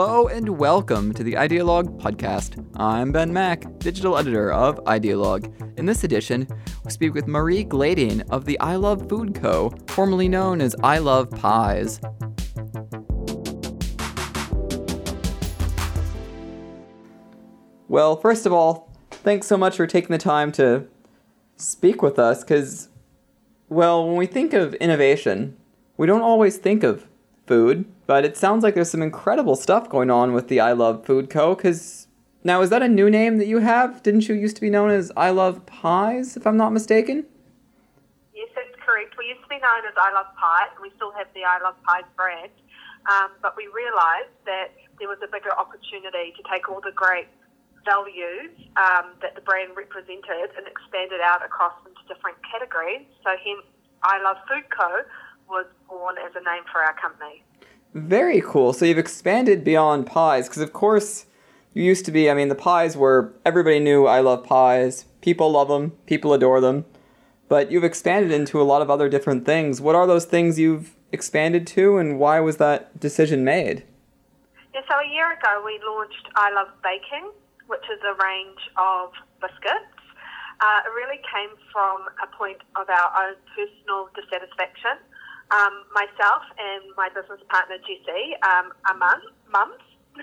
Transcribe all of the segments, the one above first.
Hello and welcome to the Idealog podcast. I'm Ben Mack, digital editor of Idealog. In this edition, we speak with Marie Glading of the I Love Food Co., formerly known as I Love Pies. Well, first of all, thanks so much for taking the time to speak with us because, well, when we think of innovation, we don't always think of food, but it sounds like there's some incredible stuff going on with the I Love Food Co. Because now, is that a new name that you have? Didn't you used to be known as I Love Pies, if I'm not mistaken? Yes, that's correct. We used to be known as I Love Pies, and we still have the I Love Pies brand. Um, but we realised that there was a bigger opportunity to take all the great values um, that the brand represented and expand it out across into different categories. So hence, I Love Food Co. was born as a name for our company. Very cool. So you've expanded beyond pies, because of course, you used to be, I mean, the pies were, everybody knew I love pies. People love them, people adore them. But you've expanded into a lot of other different things. What are those things you've expanded to, and why was that decision made? Yeah, so a year ago we launched I Love Baking, which is a range of biscuits. Uh, it really came from a point of our own personal dissatisfaction. Um, myself and my business partner Jessie um, are mum, mums,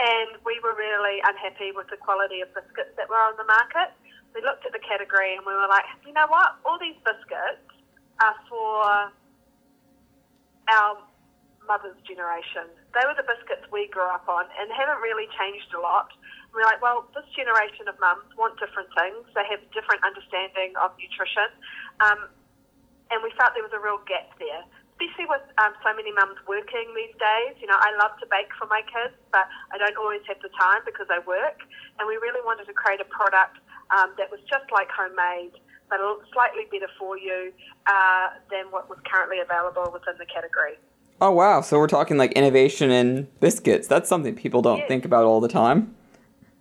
and we were really unhappy with the quality of biscuits that were on the market. We looked at the category and we were like, you know what? All these biscuits are for our mother's generation. They were the biscuits we grew up on and haven't really changed a lot. We're like, well, this generation of mums want different things. They have different understanding of nutrition. Um, and we felt there was a real gap there, especially with um, so many mums working these days. You know, I love to bake for my kids, but I don't always have the time because I work. And we really wanted to create a product um, that was just like homemade, but slightly better for you uh, than what was currently available within the category. Oh, wow. So we're talking like innovation in biscuits. That's something people don't Yes. think about all the time.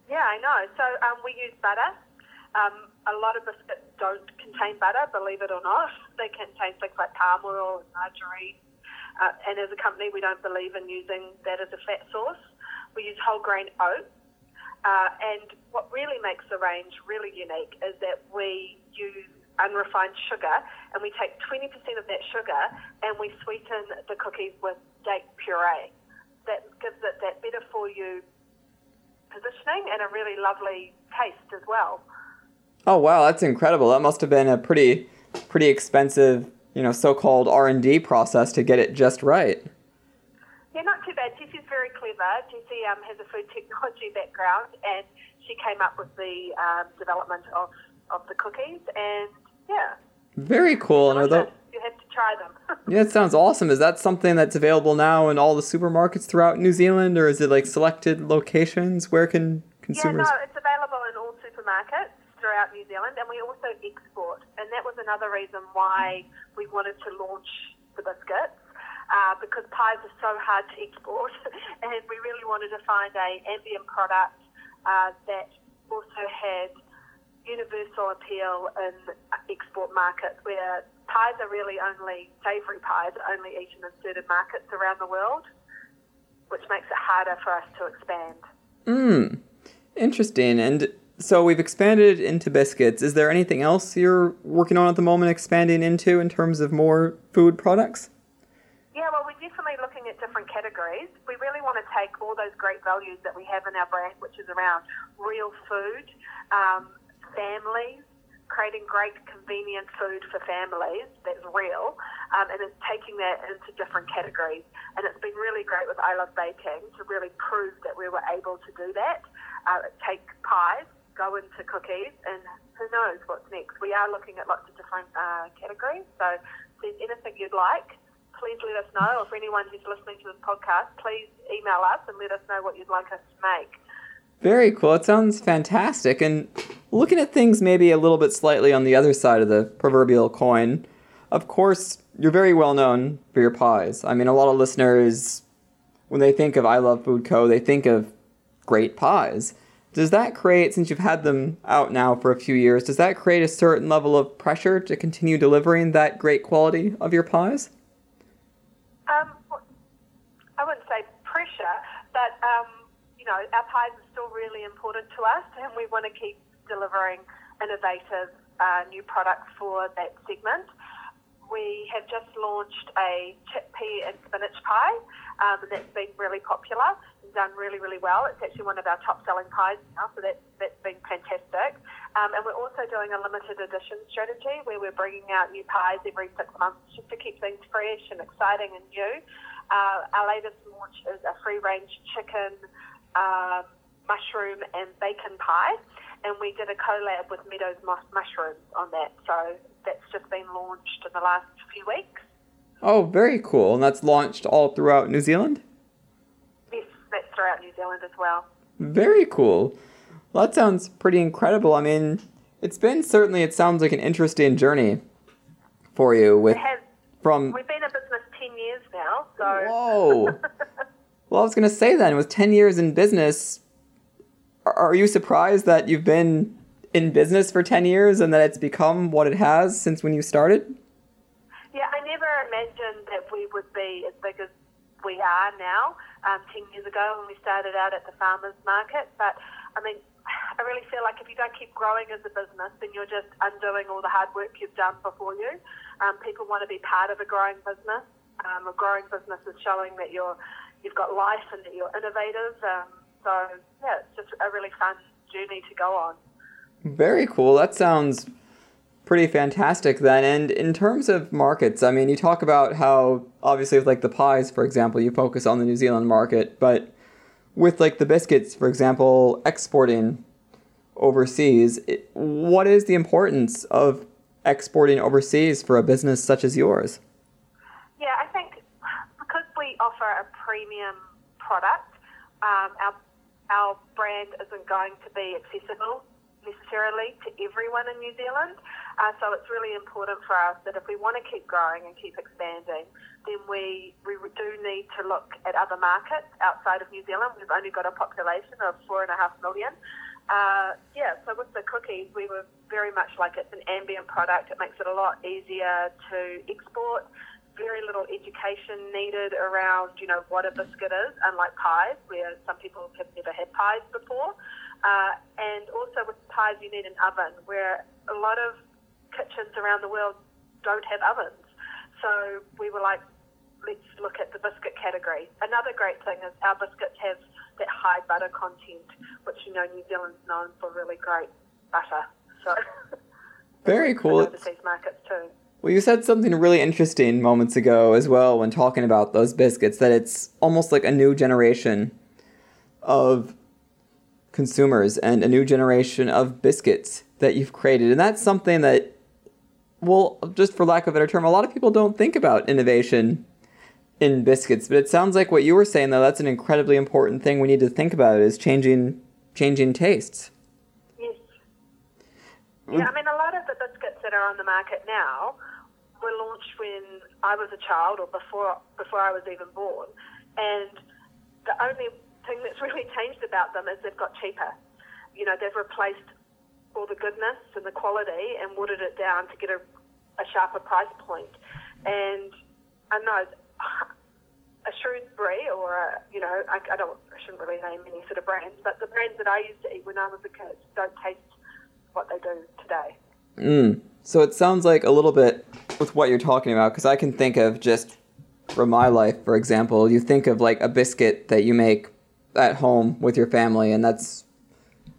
Yeah, I know. So um, we use butter. Um, a lot of biscuits don't contain butter, believe it or not. They contain things like palm oil and margarine. Uh, and as a company, we don't believe in using that as a fat source. We use whole grain oats. Uh, and what really makes the range really unique is that we use unrefined sugar and we take 20% of that sugar and we sweeten the cookies with date puree. That gives it that better for you positioning and a really lovely taste as well. Oh wow, that's incredible. That must have been a pretty pretty expensive, you know, so-called R&D process to get it just right. Yeah, not too bad. Jessie's very clever. Jessie um, has a food technology background and she came up with the um, development of, of the cookies and yeah. Very cool. And are delicious. you have to try them. yeah, it sounds awesome. Is that something that's available now in all the supermarkets throughout New Zealand or is it like selected locations where can yeah, consumers no, it's available in all supermarkets and we also export and that was another reason why we wanted to launch the biscuits. Uh, because pies are so hard to export, and we really wanted to find a ambient product uh, that also had universal appeal in export markets, where pies are really only savoury pies are only eaten in certain markets around the world, which makes it harder for us to expand. Hmm. Interesting. And so we've expanded into biscuits. Is there anything else you're working on at the moment expanding into in terms of more food products? Yeah, well, we're definitely looking at different categories. We really want to take all those great values that we have in our brand, which is around real food, um, families, creating great convenient food for families that's real, um, and it's taking that into different categories. And it's been really great with I Love Baking to really prove that we were able to do that. Uh, take pies, go into cookies, and who knows what's next. We are looking at lots of different uh, categories. So if there's anything you'd like, please let us know. Or for anyone who's listening to this podcast, please email us and let us know what you'd like us to make. Very cool. It sounds fantastic. And looking at things maybe a little bit slightly on the other side of the proverbial coin, of course, you're very well known for your pies. I mean, a lot of listeners, when they think of I Love Food Co., they think of great pies. Does that create, since you've had them out now for a few years, does that create a certain level of pressure to continue delivering that great quality of your pies? Um, I wouldn't say pressure, but um, you know, our pies are still really important to us, and we want to keep delivering innovative uh, new products for that segment. We have just launched a chickpea and spinach pie, um, and that's been really popular and done really, really well. It's actually one of our top selling pies now, so that's, that's been fantastic. Um, and we're also doing a limited edition strategy where we're bringing out new pies every six months just to keep things fresh and exciting and new. Uh, our latest launch is a free range chicken, uh, mushroom, and bacon pie and we did a collab with Meadows Mushrooms on that. So that's just been launched in the last few weeks. Oh, very cool. And that's launched all throughout New Zealand? Yes, that's throughout New Zealand as well. Very cool. Well, that sounds pretty incredible. I mean, it's been certainly, it sounds like an interesting journey for you with has, from we've been in business 10 years now so whoa well i was going to say then with 10 years in business are you surprised that you've been in business for 10 years and that it's become what it has since when you started? Yeah, I never imagined that we would be as big as we are now. Um, 10 years ago when we started out at the farmers market. But I mean, I really feel like if you don't keep growing as a business, then you're just undoing all the hard work you've done before you. Um, people want to be part of a growing business. Um, a growing business is showing that you're you've got life and that you're innovative. Um, so yeah, it's just a really fun journey to go on. Very cool. That sounds pretty fantastic then. And in terms of markets, I mean, you talk about how obviously with like the pies, for example, you focus on the New Zealand market, but with like the biscuits, for example, exporting overseas, what is the importance of exporting overseas for a business such as yours? Yeah, I think because we offer a premium product, um, our our brand isn't going to be accessible necessarily to everyone in New Zealand. Uh, so it's really important for us that if we want to keep growing and keep expanding, then we, we do need to look at other markets outside of New Zealand. We've only got a population of four and a half million. Uh, yeah, so with the cookies, we were very much like it's an ambient product. It makes it a lot easier to export very little education needed around, you know, what a biscuit is, unlike pies, where some people have never had pies before. Uh, and also with pies, you need an oven, where a lot of kitchens around the world don't have ovens. So we were like, let's look at the biscuit category. Another great thing is our biscuits have that high butter content, which you know New Zealand's known for really great butter. So very cool. Overseas markets too. Well, you said something really interesting moments ago as well when talking about those biscuits that it's almost like a new generation of consumers and a new generation of biscuits that you've created. And that's something that, well, just for lack of a better term, a lot of people don't think about innovation in biscuits. But it sounds like what you were saying, though, that's an incredibly important thing we need to think about is changing changing tastes. Yes. Yeah, I mean, a lot of the biscuits that are on the market now were launched when I was a child or before before I was even born, and the only thing that's really changed about them is they've got cheaper. You know, they've replaced all the goodness and the quality and watered it down to get a, a sharper price point. And I know a Shrewsbury or a, you know, I, I don't, I shouldn't really name any sort of brands, but the brands that I used to eat when I was a kid don't taste what they do today. Mm. So it sounds like a little bit with what you're talking about, because I can think of just from my life, for example, you think of like a biscuit that you make at home with your family, and that's,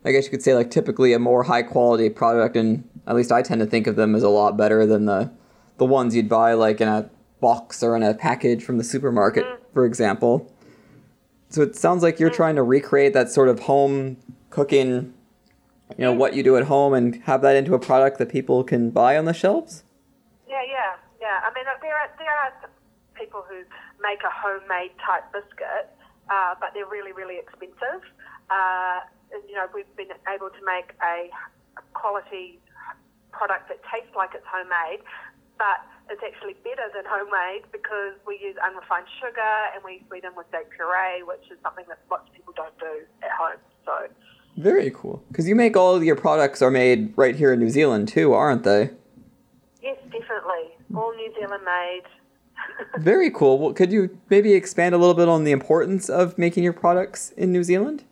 I guess you could say, like typically a more high quality product, and at least I tend to think of them as a lot better than the the ones you'd buy like in a box or in a package from the supermarket, for example. So it sounds like you're trying to recreate that sort of home cooking you know what you do at home and have that into a product that people can buy on the shelves? Yeah, yeah, yeah. I mean, there are there are people who make a homemade type biscuit, uh, but they're really really expensive. Uh, and, you know, we've been able to make a quality product that tastes like it's homemade, but it's actually better than homemade because we use unrefined sugar and we sweeten with date puree, which is something that lots of people don't do at home. So very cool. Because you make all your products are made right here in New Zealand too, aren't they? Yes, definitely. All New Zealand made. Very cool. Well, could you maybe expand a little bit on the importance of making your products in New Zealand?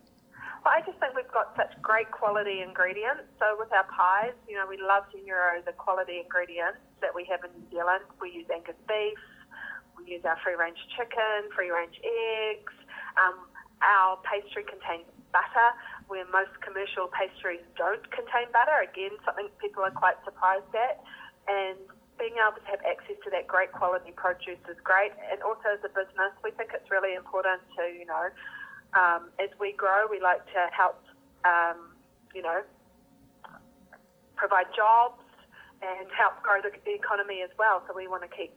Well, I just think we've got such great quality ingredients. So with our pies, you know, we love to mirror the quality ingredients that we have in New Zealand. We use Angus beef, we use our free-range chicken, free-range eggs. Um, our pastry contains butter, where most commercial pastries don't contain butter. Again, something people are quite surprised at. And being able to have access to that great quality produce is great. And also as a business, we think it's really important to, you know, um, as we grow, we like to help, um, you know, provide jobs and help grow the, economy as well. So we want to keep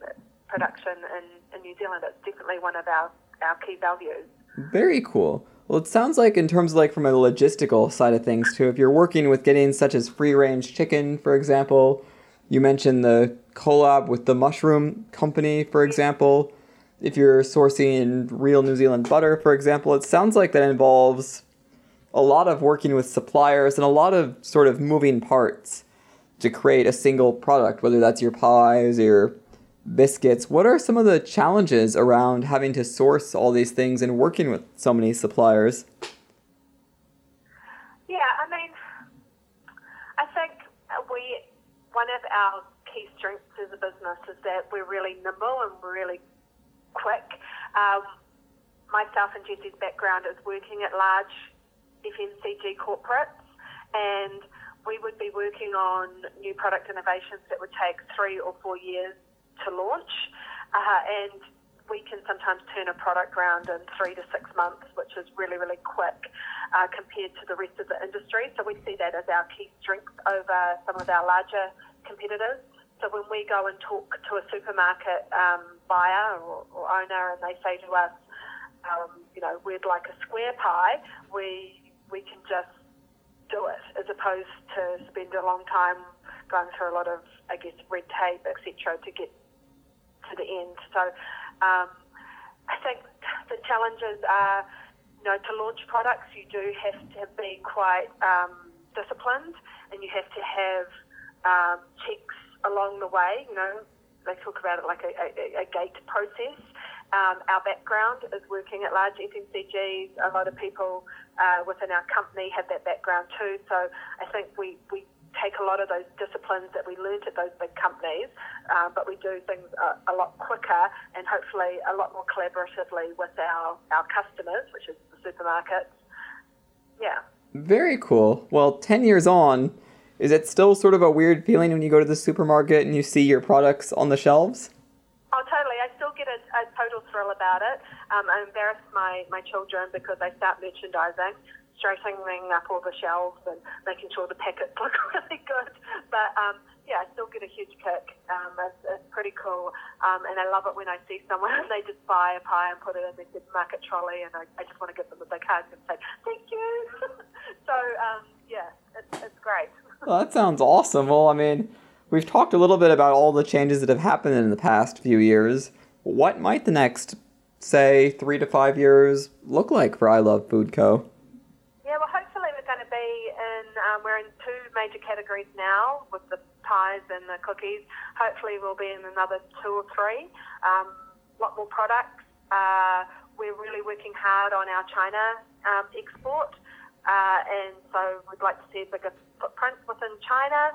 production in, in New Zealand. It's definitely one of our, our key values. Very cool. Well, it sounds like in terms of like from a logistical side of things too, if you're working with getting such as free range chicken, for example, you mentioned the collab with the mushroom company, for example. If you're sourcing real New Zealand butter, for example, it sounds like that involves a lot of working with suppliers and a lot of sort of moving parts to create a single product, whether that's your pies or your biscuits. What are some of the challenges around having to source all these things and working with so many suppliers? Yeah, I mean, I think we one of our key strengths as a business is that we're really nimble and really quick. Um, myself and Jessie's background is working at large FMCG corporates, and we would be working on new product innovations that would take three or four years to launch, uh, and we can sometimes turn a product around in three to six months, which is really, really quick uh, compared to the rest of the industry. So we see that as our key strength over some of our larger competitors. So when we go and talk to a supermarket um, buyer or, or, owner and they say to us, um, you know, we'd like a square pie, we we can just do it as opposed to spend a long time going through a lot of, I guess, red tape, etc., to get to the end. So um, I think the challenges are, you know, to launch products, you do have to be quite um, disciplined and you have to have um, checks along the way. You know, they talk about it like a, a, a gate process. Um, our background is working at large FMCGs. A lot of people uh, within our company have that background too. So I think we, we take a lot of those disciplines that we learned at those big companies, uh, but we do things a, a, lot quicker and hopefully a lot more collaboratively with our, our customers, which is the supermarkets. Yeah. Very cool. Well, 10 years on, is it still sort of a weird feeling when you go to the supermarket and you see your products on the shelves? Oh, totally. I still get a, a total thrill about it. Um, I embarrass my, my children because they start merchandising, straightening up all the shelves and making sure the packets look really good. But um, yeah, I still get a huge kick. Um, it's, it's pretty cool. Um, and I love it when I see someone and they just buy a pie and put it in their supermarket trolley and I, I just want to give them a big hug and say, thank you. so um, yeah, it's, it's great. Well, that sounds awesome. Well, I mean, we've talked a little bit about all the changes that have happened in the past few years. What might the next, say, three to five years look like for I Love Food Co? Yeah, well, hopefully we're going to be in, um, we're in two major categories now with the pies and the cookies. Hopefully we'll be in another two or three. A um, lot more products. Uh, we're really working hard on our China um, export. Uh, and so we'd like to see a bigger footprint within China.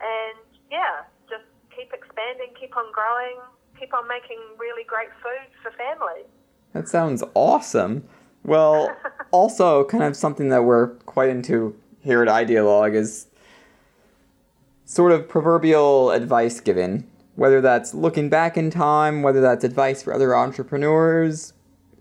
And yeah, just keep expanding, keep on growing, keep on making really great food for families. That sounds awesome. Well, also kind of something that we're quite into here at Idealog is sort of proverbial advice given, whether that's looking back in time, whether that's advice for other entrepreneurs.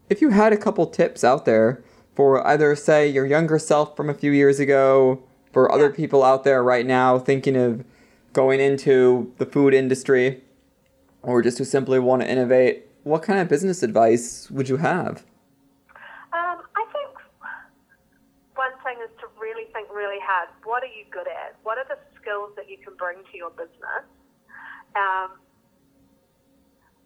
If you had a couple tips out there for either, say, your younger self from a few years ago, for other people out there right now thinking of going into the food industry or just who simply want to innovate, what kind of business advice would you have? Um, I think one thing is to really think really hard. What are you good at? What are the skills that you can bring to your business? Um,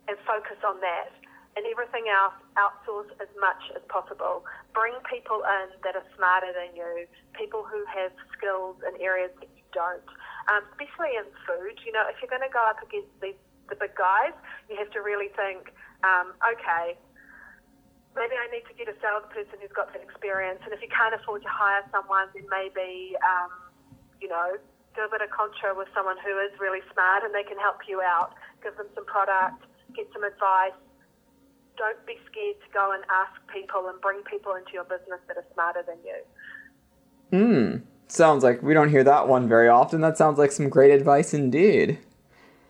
and focus on that and everything else outsource as much as possible. Bring people in that are smarter than you, people who have skills in areas that you don't, um, especially in food. You know, if you're going to go up against these, the big guys, you have to really think, um, okay, maybe I need to get a salesperson who's got that experience. And if you can't afford to hire someone, then maybe, um, you know, do a bit of contra with someone who is really smart and they can help you out. Give them some product, get some advice. Don't be scared to go and ask people and bring people into your business that are smarter than you. Hmm. Sounds like we don't hear that one very often. That sounds like some great advice indeed.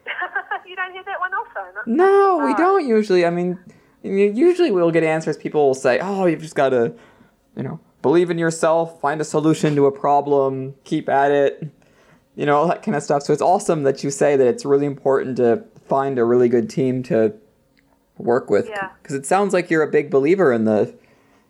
you don't hear that one often. No, we don't usually. I mean, usually we'll get answers. People will say, "Oh, you've just got to, you know, believe in yourself, find a solution to a problem, keep at it." You know, all that kind of stuff. So it's awesome that you say that it's really important to find a really good team to work with Yeah. because it sounds like you're a big believer in the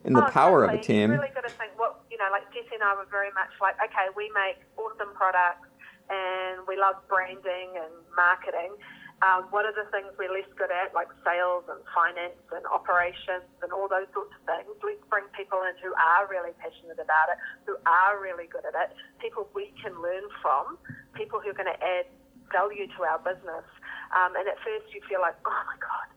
in the Oh, power of a team. You really got to think what you know. Like Jessie and I were very much like, okay, we make awesome products and we love branding and marketing. Um, what are the things we're less good at, like sales and finance and operations and all those sorts of things? Let's bring people in who are really passionate about it, who are really good at it, people we can learn from, people who are going to add value to our business. Um, and at first you feel like, oh my God,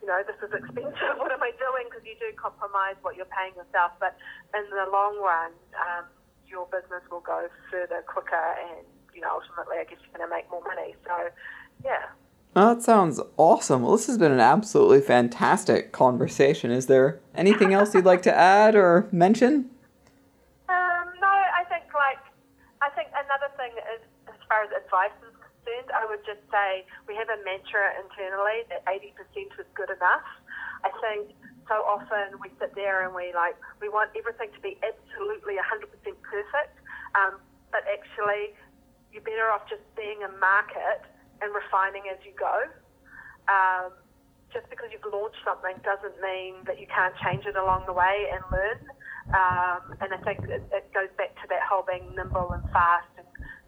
you know, this is expensive. What am I doing? Because you do compromise what you're paying yourself. But in the long run, um, your business will go further, quicker, and, you know, ultimately, I guess you're going to make more money. So, yeah. Oh, that sounds awesome. Well, this has been an absolutely fantastic conversation. Is there anything else you'd like to add or mention? Um, no, I think, like, I think another thing is, as far as advice is concerned, I would just say we have a mantra internally that 80% is good enough. I think so often we sit there and we like we want everything to be absolutely 100% perfect, um, but actually you're better off just being a market and refining as you go. Um, just because you've launched something doesn't mean that you can't change it along the way and learn. Um, and I think it, it goes back to that whole being nimble and fast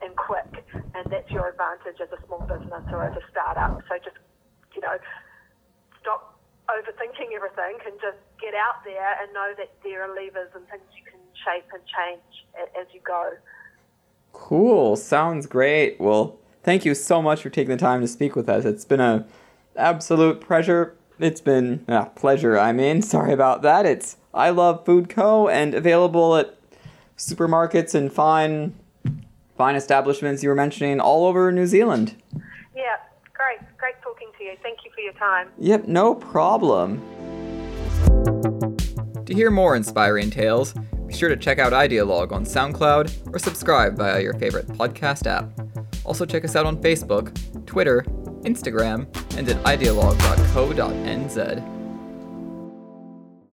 and, quick, and that's your advantage as a small business or as a startup. So just you know, stop overthinking everything and just get out there and know that there are levers and things you can shape and change as you go. Cool. Sounds great. Well, thank you so much for taking the time to speak with us. It's been a absolute pleasure. It's been a pleasure. I mean, sorry about that. It's I Love Food Co. and available at supermarkets and fine fine establishments you were mentioning all over New Zealand. Yeah, great, great talking to you. Thank you for your time. Yep, no problem. To hear more inspiring tales, be sure to check out Idealog on SoundCloud or subscribe via your favorite podcast app. Also, check us out on Facebook, Twitter, Instagram, and at idealog.co.nz.